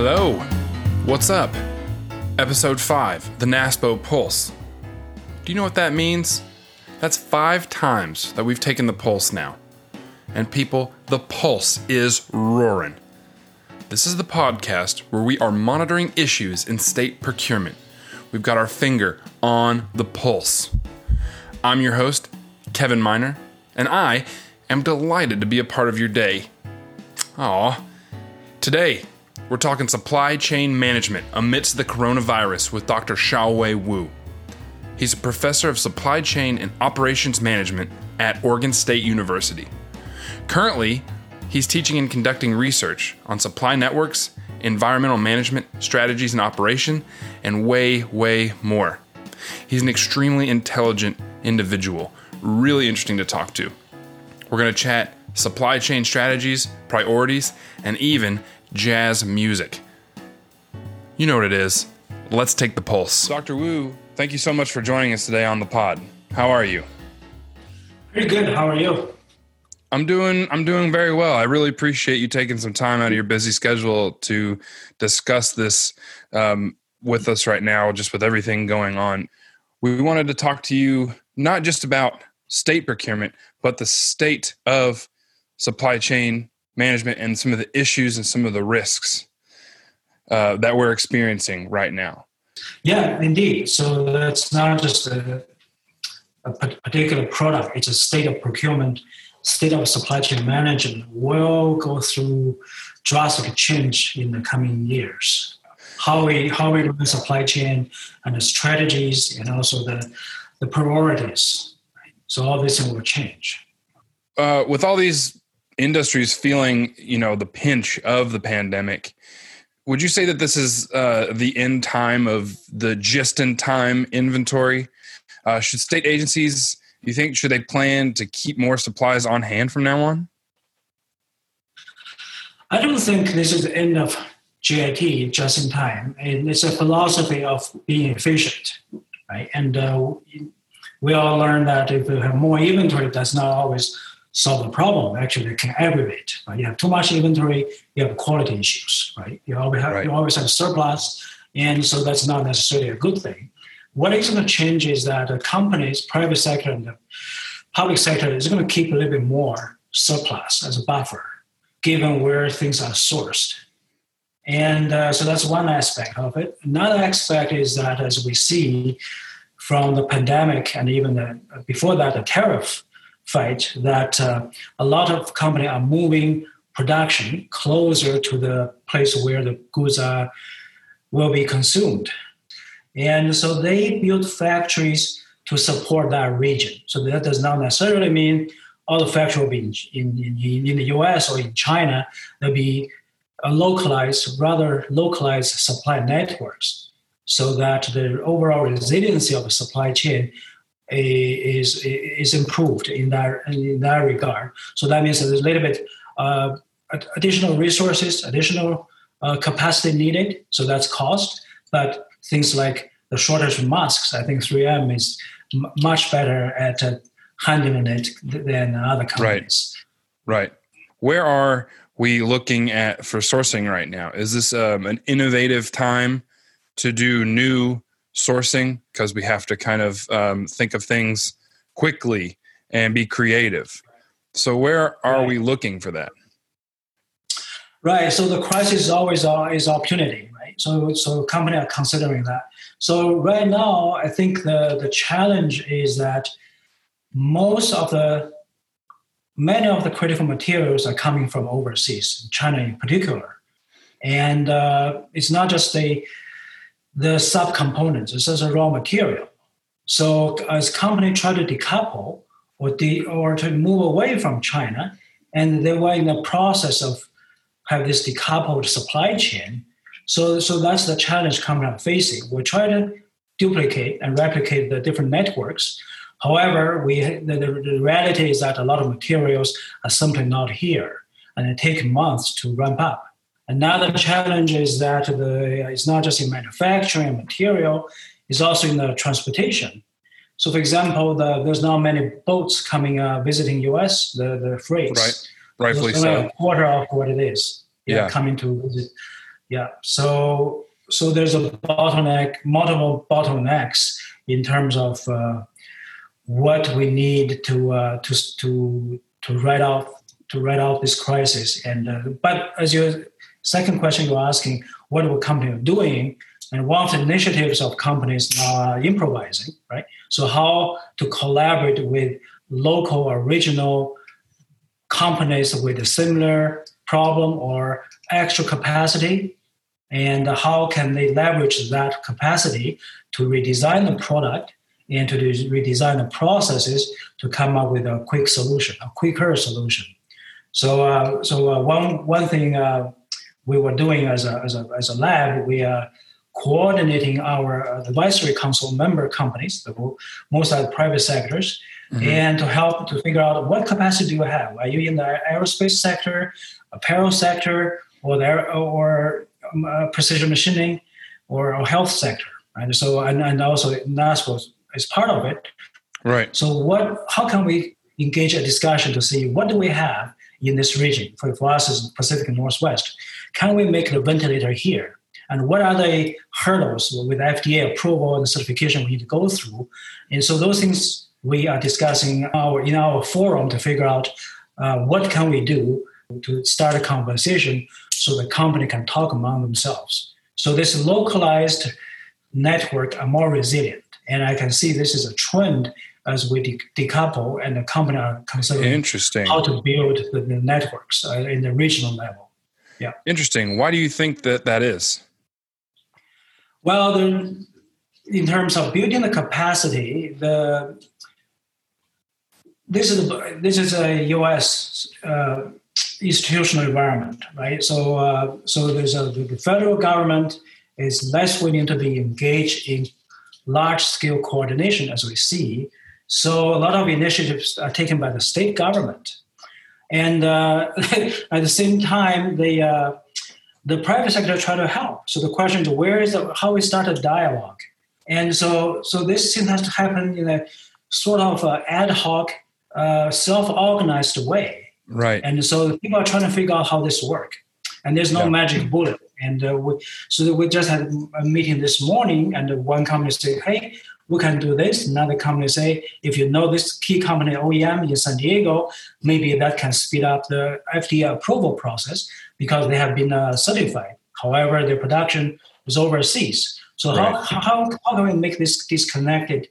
Hello. What's up? Episode 5 The NASPO Pulse. Do you know what that means? That's five times that we've taken the pulse now. And people, the pulse is roaring. This is the podcast where we are monitoring issues in state procurement. We've got our finger on the pulse. I'm your host, Kevin Miner, and I am delighted to be a part of your day. Aw. Today, we're talking supply chain management amidst the coronavirus with Dr. Zhaohui Wu. He's a professor of supply chain and operations management at Oregon State University. Currently, he's teaching and conducting research on supply networks, environmental management, strategies and operation, and way, way more. He's an extremely intelligent individual, really interesting to talk to. We're going to chat supply chain strategies, priorities, and even jazz music. You know what it is. Let's take the pulse. Dr. Wu, thank you so much for joining us today on the pod. How are you? Pretty good. How are you? I'm doing I'm doing very well. I really appreciate you taking some time out of your busy schedule to discuss this um, with us right now, just with everything going on. We wanted to talk to you not just about state procurement, but the state of supply chain management and some of the issues and some of the risks uh, that we're experiencing right now. Yeah, indeed. So that's not just a, a particular product; it's a state of procurement, state of supply chain management will go through drastic change in the coming years. How we how we run supply chain and the strategies and also the the priorities. So all this will change. Uh, with all these industries feeling, you know, the pinch of the pandemic, would you say that this is uh, the end time of the just-in-time inventory? Uh, should state agencies, you think, should they plan to keep more supplies on hand from now on? I don't think this is the end of JIT, just in time. It's a philosophy of being efficient, right? And uh, we all learn that if you have more inventory, that's not always solve the problem. Actually, it can aggravate. Right? You have too much inventory, you have quality issues. Right? You always have right. you always have surplus, and so that's not necessarily a good thing. What is going to change is that the companies, private sector and the public sector, is going to keep a little bit more surplus as a buffer, given where things are sourced. And uh, so that's one aspect of it. Another aspect is that as we see from the pandemic and even the, before that, the tariff fight that uh, a lot of companies are moving production closer to the place where the goods are will be consumed. And so they build factories to support that region. So that does not necessarily mean all the factories will be in, in, in the us or in china. There'll be a localized rather localized supply networks so that the overall resiliency of the supply chain is is improved in that in that regard. So that means that there's a little bit uh, additional resources, additional uh, capacity needed. So that's cost. But things like the shortage of masks, I think 3M is m- much better at uh, handling it than other companies. Right. Right. Where are we looking at for sourcing right now? Is this um, an innovative time to do new sourcing because we have to kind of um, think of things quickly and be creative. So, where are right. we looking for that? Right. So the crisis is always uh, is opportunity, right? So so companies are considering that. So right now, I think the the challenge is that most of the many of the critical materials are coming from overseas, China in particular, and uh, it's not just a the subcomponents. Just a raw material. So as company try to decouple or de, or to move away from China, and they were in the process of have this decoupled supply chain. So so that's the challenge companies are facing. We try to duplicate and replicate the different networks. However, we the, the reality is that a lot of materials are simply not here, and it takes months to ramp up. Another challenge is that the, it's not just in manufacturing material, it's also in the transportation. So, for example, the, there's not many boats coming uh, visiting US, the, the freight. Right, rightfully so. A quarter of what it is yeah, yeah. coming to visit Yeah. So so there's a bottleneck, multiple bottlenecks in terms of uh, what we need to uh, to to to write out to write out this crisis. And uh, but as your second question you're asking, what are companies doing? And the initiatives of companies are improvising, right? So how to collaborate with local or regional companies with a similar problem or extra capacity and how can they leverage that capacity to redesign the product and to redesign the processes to come up with a quick solution, a quicker solution. So, uh, so uh, one one thing uh, we were doing as a, as a, as a lab, we are coordinating our advisory council member companies, the, most are private sectors, mm-hmm. and to help to figure out what capacity do you have. Are you in the aerospace sector, apparel sector, or the, or um, uh, precision machining, or, or health sector? And so, and, and also NASPO is part of it. Right. So, what? How can we engage a discussion to see what do we have in this region? For, for us, is Pacific Northwest. Can we make the ventilator here? And what are the hurdles with FDA approval and certification we need to go through? And so those things we are discussing our, in our forum to figure out uh, what can we do to start a conversation so the company can talk among themselves. So this localized network are more resilient. And I can see this is a trend as we de- decouple and the company are considering Interesting. how to build the, the networks uh, in the regional level. Yeah. Interesting. Why do you think that that is? Well, the, in terms of building the capacity, the this is a, this is a U.S. Uh, institutional environment, right? So uh, so there's a the federal government is less willing to be engaged in large scale coordination as we see. So a lot of initiatives are taken by the state government, and uh, at the same time, the uh, the private sector try to help. So the question is, where is the, how we start a dialogue? And so so this thing has to happen in a sort of ad hoc, uh, self-organized way. Right. And so people are trying to figure out how this work. And there's no yeah. magic bullet. And uh, we, so we just had a meeting this morning, and one company said, "Hey, we can do this. Another company say, if you know this key company OEM in San Diego, maybe that can speed up the FDA approval process because they have been uh, certified. However, their production is overseas. So right. how, how, how can we make this disconnected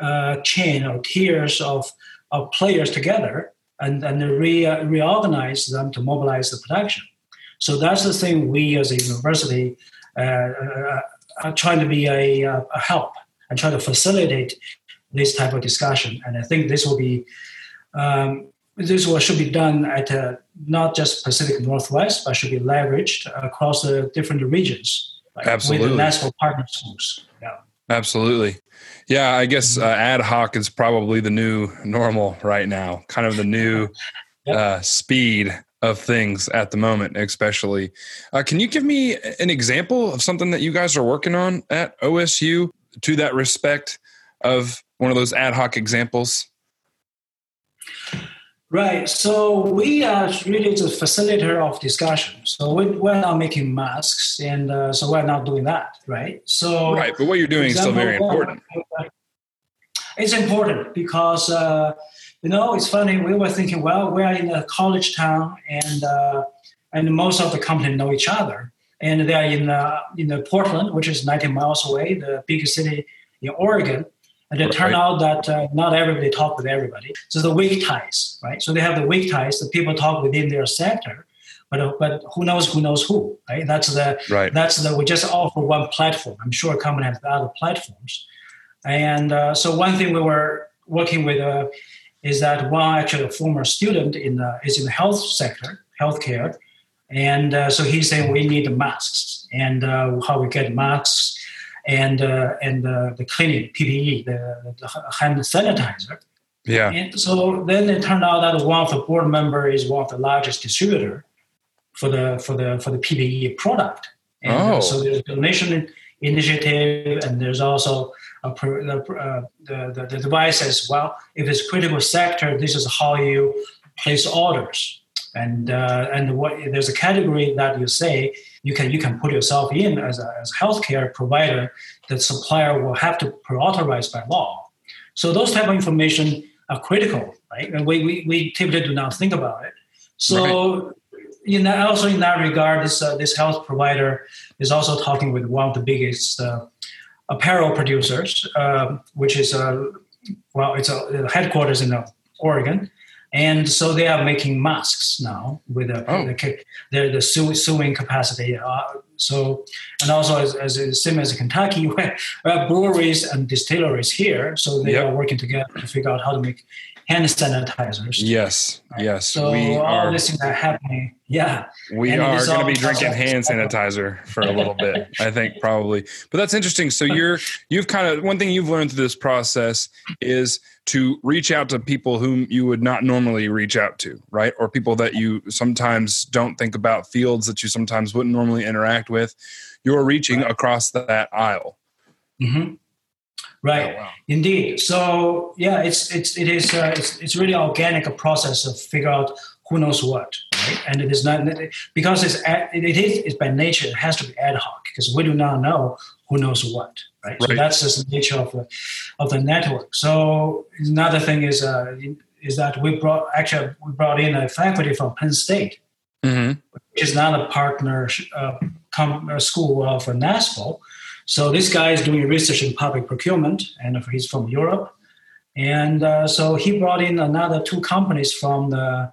uh, chain or tiers of, of players together and, and re, uh, reorganize them to mobilize the production? So that's the thing we as a university uh, uh, are trying to be a, a help and try to facilitate this type of discussion. And I think this will be um, this will should be done at uh, not just Pacific Northwest, but should be leveraged across the different regions. Like Absolutely, with the national partner schools. Yeah. Absolutely. Yeah, I guess uh, ad hoc is probably the new normal right now, kind of the new yep. uh, speed of things at the moment, especially. Uh, can you give me an example of something that you guys are working on at OSU to that respect of one of those ad hoc examples? Right. So we are really the facilitator of discussion. So we, are not making masks, and uh, so we're not doing that. Right. So right, but what you're doing example, is still very important. It's important because uh, you know it's funny. We were thinking, well, we're in a college town, and uh, and most of the companies know each other and they are in uh, in the Portland, which is 90 miles away, the biggest city in Oregon. And it right. turned out that uh, not everybody talk with everybody. So the weak ties, right? So they have the weak ties. The people talk within their sector, but uh, but who knows who knows who, right? That's the right. That's the we just offer one platform. I'm sure a company has other platforms, and uh, so one thing we were working with uh, is that one actually a former student in the, is in the health sector, healthcare, and uh, so he's saying we need masks and uh, how we get masks and uh, and uh, the cleaning PPE, the, the, hand sanitizer. Yeah. And so then it turned out that one of the board member is one of the largest distributor for the for the for the PPE product. And uh, oh. so there's a donation initiative, and there's also a, uh, the, the the device as well. If it's critical sector, this is how you place orders and uh, and what there's a category that you say you can you can put yourself in as a, as a healthcare provider. The supplier will have to pre-authorize by law. So those type of information are critical, right? And we, we, we typically do not think about it. So right. in that, also in that regard, this uh, this health provider is also talking with one of the biggest uh, apparel producers, uh, which is a well, it's a headquarters in uh, Oregon, and so they are making masks now with the, oh. the, the, the sewing capacity. Uh, so, and also as, as same as Kentucky, we have breweries and distilleries here, so they yep. are working together to figure out how to make hand sanitizers. Yes, yes. So we all are, things are happening. Yeah, we and are going to be drinking hand sanitizer for a little bit. I think probably, but that's interesting. So you're you've kind of one thing you've learned through this process is to reach out to people whom you would not normally reach out to, right? Or people that you sometimes don't think about, fields that you sometimes wouldn't normally interact with. You're reaching right. across that aisle. Mm-hmm. Right. Oh, wow. Indeed. So yeah, it's it's it is uh, it's it's really organic process of figure out who knows what, right? And it is not because it's it is it's by nature it has to be ad hoc because we do not know who knows what, right? right. So that's just the nature of the of the network. So another thing is uh, is that we brought actually we brought in a faculty from Penn State, mm-hmm. which is not a partner uh, com- uh, school of NASPO so this guy is doing research in public procurement, and he's from Europe. And uh, so he brought in another two companies from the,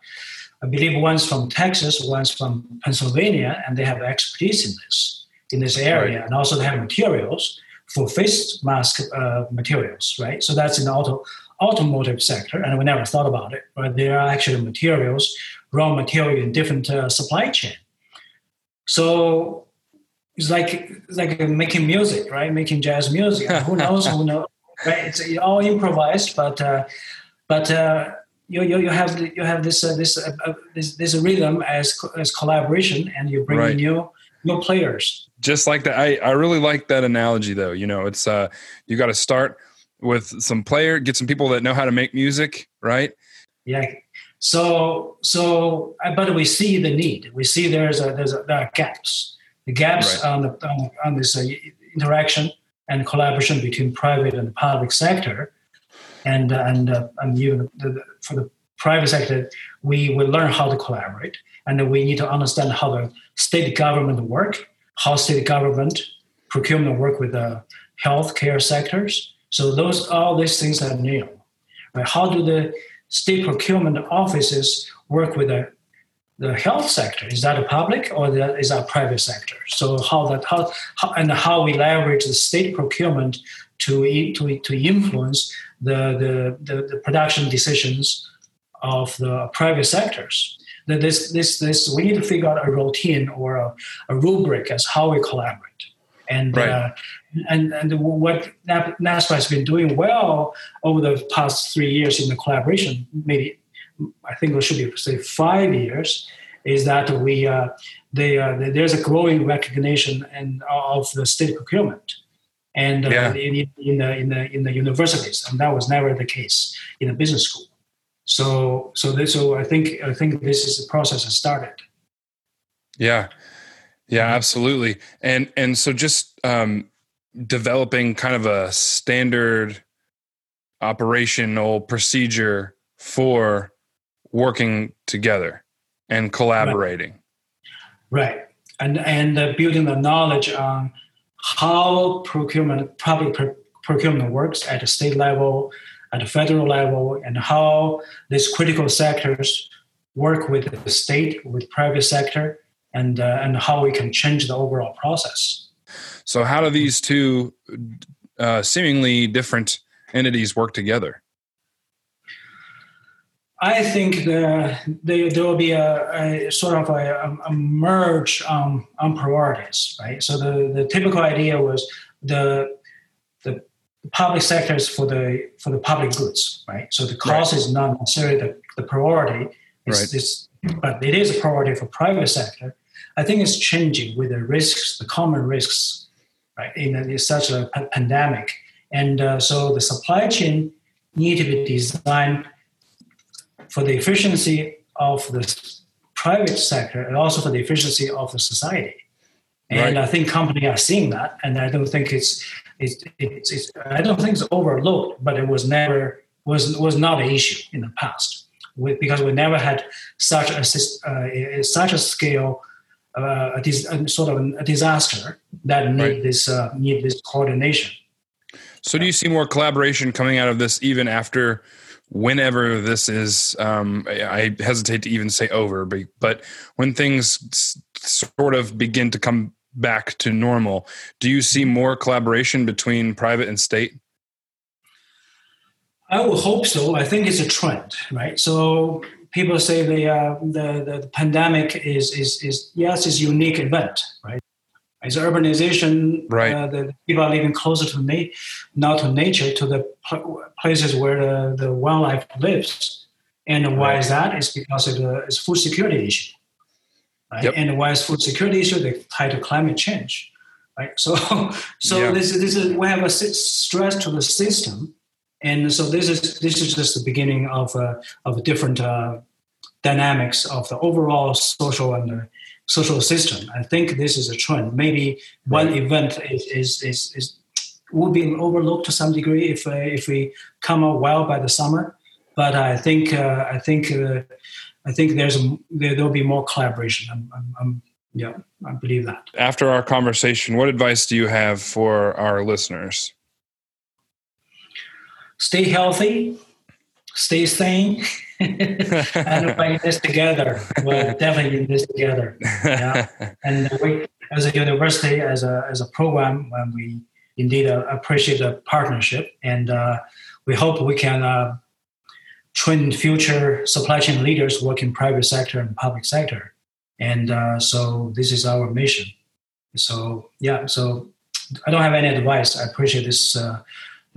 I believe one's from Texas, one's from Pennsylvania, and they have expertise in this in this area, right. and also they have materials for face mask uh, materials, right? So that's in the auto automotive sector, and we never thought about it, but there are actually materials, raw material in different uh, supply chain. So it's like it's like making music, right? Making jazz music. who knows? Who knows? Right? It's all improvised, but uh, but uh, you, you you have you have this uh, this, uh, uh, this this rhythm as as collaboration, and you bring right. new new players. Just like that, I I really like that analogy though. You know, it's uh you got to start with some player, get some people that know how to make music, right? Yeah. So so, uh, but we see the need. We see there's a there's a, there are gaps the gaps right. on, the, on, on this uh, interaction and collaboration between private and public sector, and uh, and uh, and even the, the, for the private sector, we will learn how to collaborate, and we need to understand how the state government work, how state government procurement work with the healthcare sectors. So those all these things are new. Right? How do the state procurement offices work with the the health sector? Is that a public or is that private sector? So how that how, how, and how we leverage the state procurement to to, to influence the, the, the, the production decisions of the private sectors. That this this this we need to figure out a routine or a, a rubric as how we collaborate. And right. uh, and and what NASPO has been doing well over the past three years in the collaboration maybe I think it should be say five years, is that we uh, they, uh, there's a growing recognition and of the state procurement, and uh, yeah. in, in, the in the in the universities, and that was never the case in a business school. So so this, so I think I think this is the process has started. Yeah, yeah, absolutely, and and so just um, developing kind of a standard operational procedure for working together and collaborating. Right, right. and and uh, building the knowledge on how procurement, public procurement works at the state level, at the federal level, and how these critical sectors work with the state, with private sector, and uh, and how we can change the overall process. So, how do these two uh, seemingly different entities work together? I think the, the, there will be a, a sort of a, a, merge on, on priorities, right? So the, the typical idea was the the public sectors for the for the public goods, right? So the cost right. is not necessarily the, the priority, it's, right. it's, but it is a priority for private sector. I think it's changing with the risks, the common risks, right? In, in such a pandemic, and uh, so the supply chain need to be designed for the efficiency of the private sector and also for the efficiency of the society. and Right. I think companies are seeing that, and I don't think it's it's, it's, it's I don't think it's overlooked, but it was never was was not an issue in the past we, because we never had such a sys- uh, such a scale uh, a dis- a sort of a disaster that need Right. this uh, need this coordination. So, do you see more collaboration coming out of this even after whenever this is? Um, I hesitate to even say over, but, when things sort of begin to come back to normal, do you see more collaboration between private and state? I would hope so. I think it's a trend, right? So people say the uh, the, the pandemic is is is yes, it's unique event, right? It's urbanization. Right. Uh, the people are living closer to na- not to nature, to the pl- places where the, the wildlife lives. And why is that? It's because of the it's food security issue. Right? Yep. And why is food security issue? They tied to climate change. Right. So so Yeah. this is this is we have a stress to the system and so this is this is just the beginning of a of a different uh, dynamics of the overall social and uh, social system. I think this is a trend. Maybe one Right. event is is is, is will be overlooked to some degree if uh, if we come out well by the summer. But I think uh, I think uh, I think there's a, there will be more collaboration. I'm, I'm, I'm yeah I believe that. After our conversation, what advice do you have for our listeners? Stay healthy, stay sane, and we're in this together. We're definitely in this together. Yeah. And we, as a university, as a as a program, um, we indeed uh, appreciate the partnership, and uh, we hope we can uh, train future supply chain leaders working private sector and public sector. And uh, so this is our mission. So yeah, so I don't have any advice. I appreciate this uh,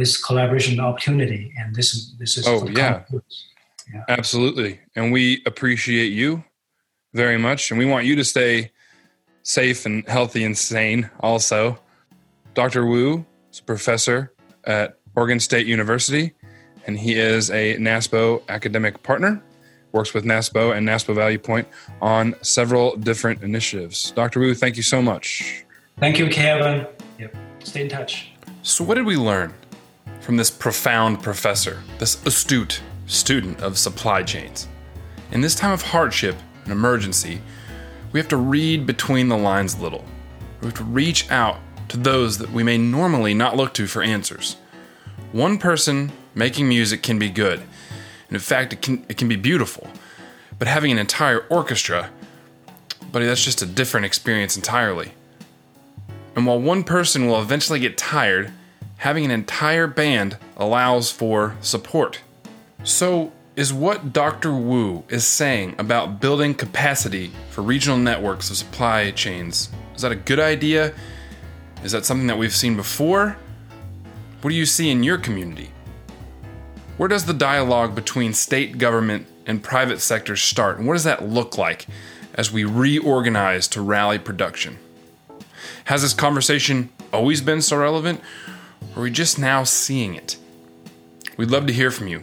this collaboration opportunity, and this this is Oh, for the yeah. Absolutely. And we appreciate you very much. And we want you to stay safe and healthy and sane also. Dr. Wu is a professor at Oregon State University, and he is a NASPO academic partner, works with NASPO and NASPO Value Point on several different initiatives. Dr. Wu, thank you so much. Thank you, Kevin. Yep. Stay in touch. So, what did we learn from this profound professor, this astute student of supply chains? In this time of hardship and emergency, we have to read between the lines a little. We have to reach out to those that we may normally not look to for answers. One person making music can be good, and in fact, it can, it can be beautiful. But having an entire orchestra, buddy, that's just a different experience entirely. And while one person will eventually get tired, having an entire band allows for support. So, is what Dr. Wu is saying about building capacity for regional networks of supply chains, is that a good idea? Is that something that we've seen before? What do you see in your community? Where does the dialogue between state government and private sector start? And what does that look like as we reorganize to rally production? Has this conversation always been so relevant, or are we just now seeing it? We'd love to hear from you.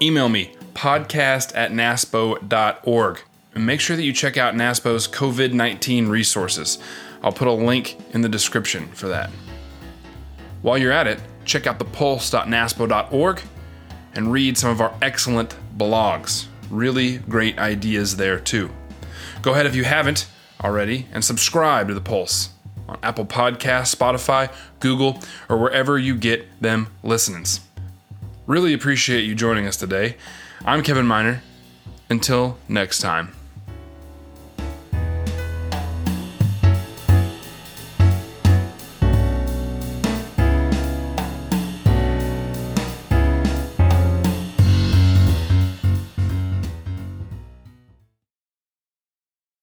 Email me, podcast at naspo.org, and make sure that you check out NASPO's COVID 19 resources. I'll put a link in the description for that. While you're at it, check out thepulse.naspo.org and read some of our excellent blogs. Really great ideas there, too. Go ahead if you haven't already and subscribe to The Pulse on Apple Podcasts, Spotify, Google, or wherever you get them listenings. Really appreciate you joining us today. I'm Kevin Miner. Until next time.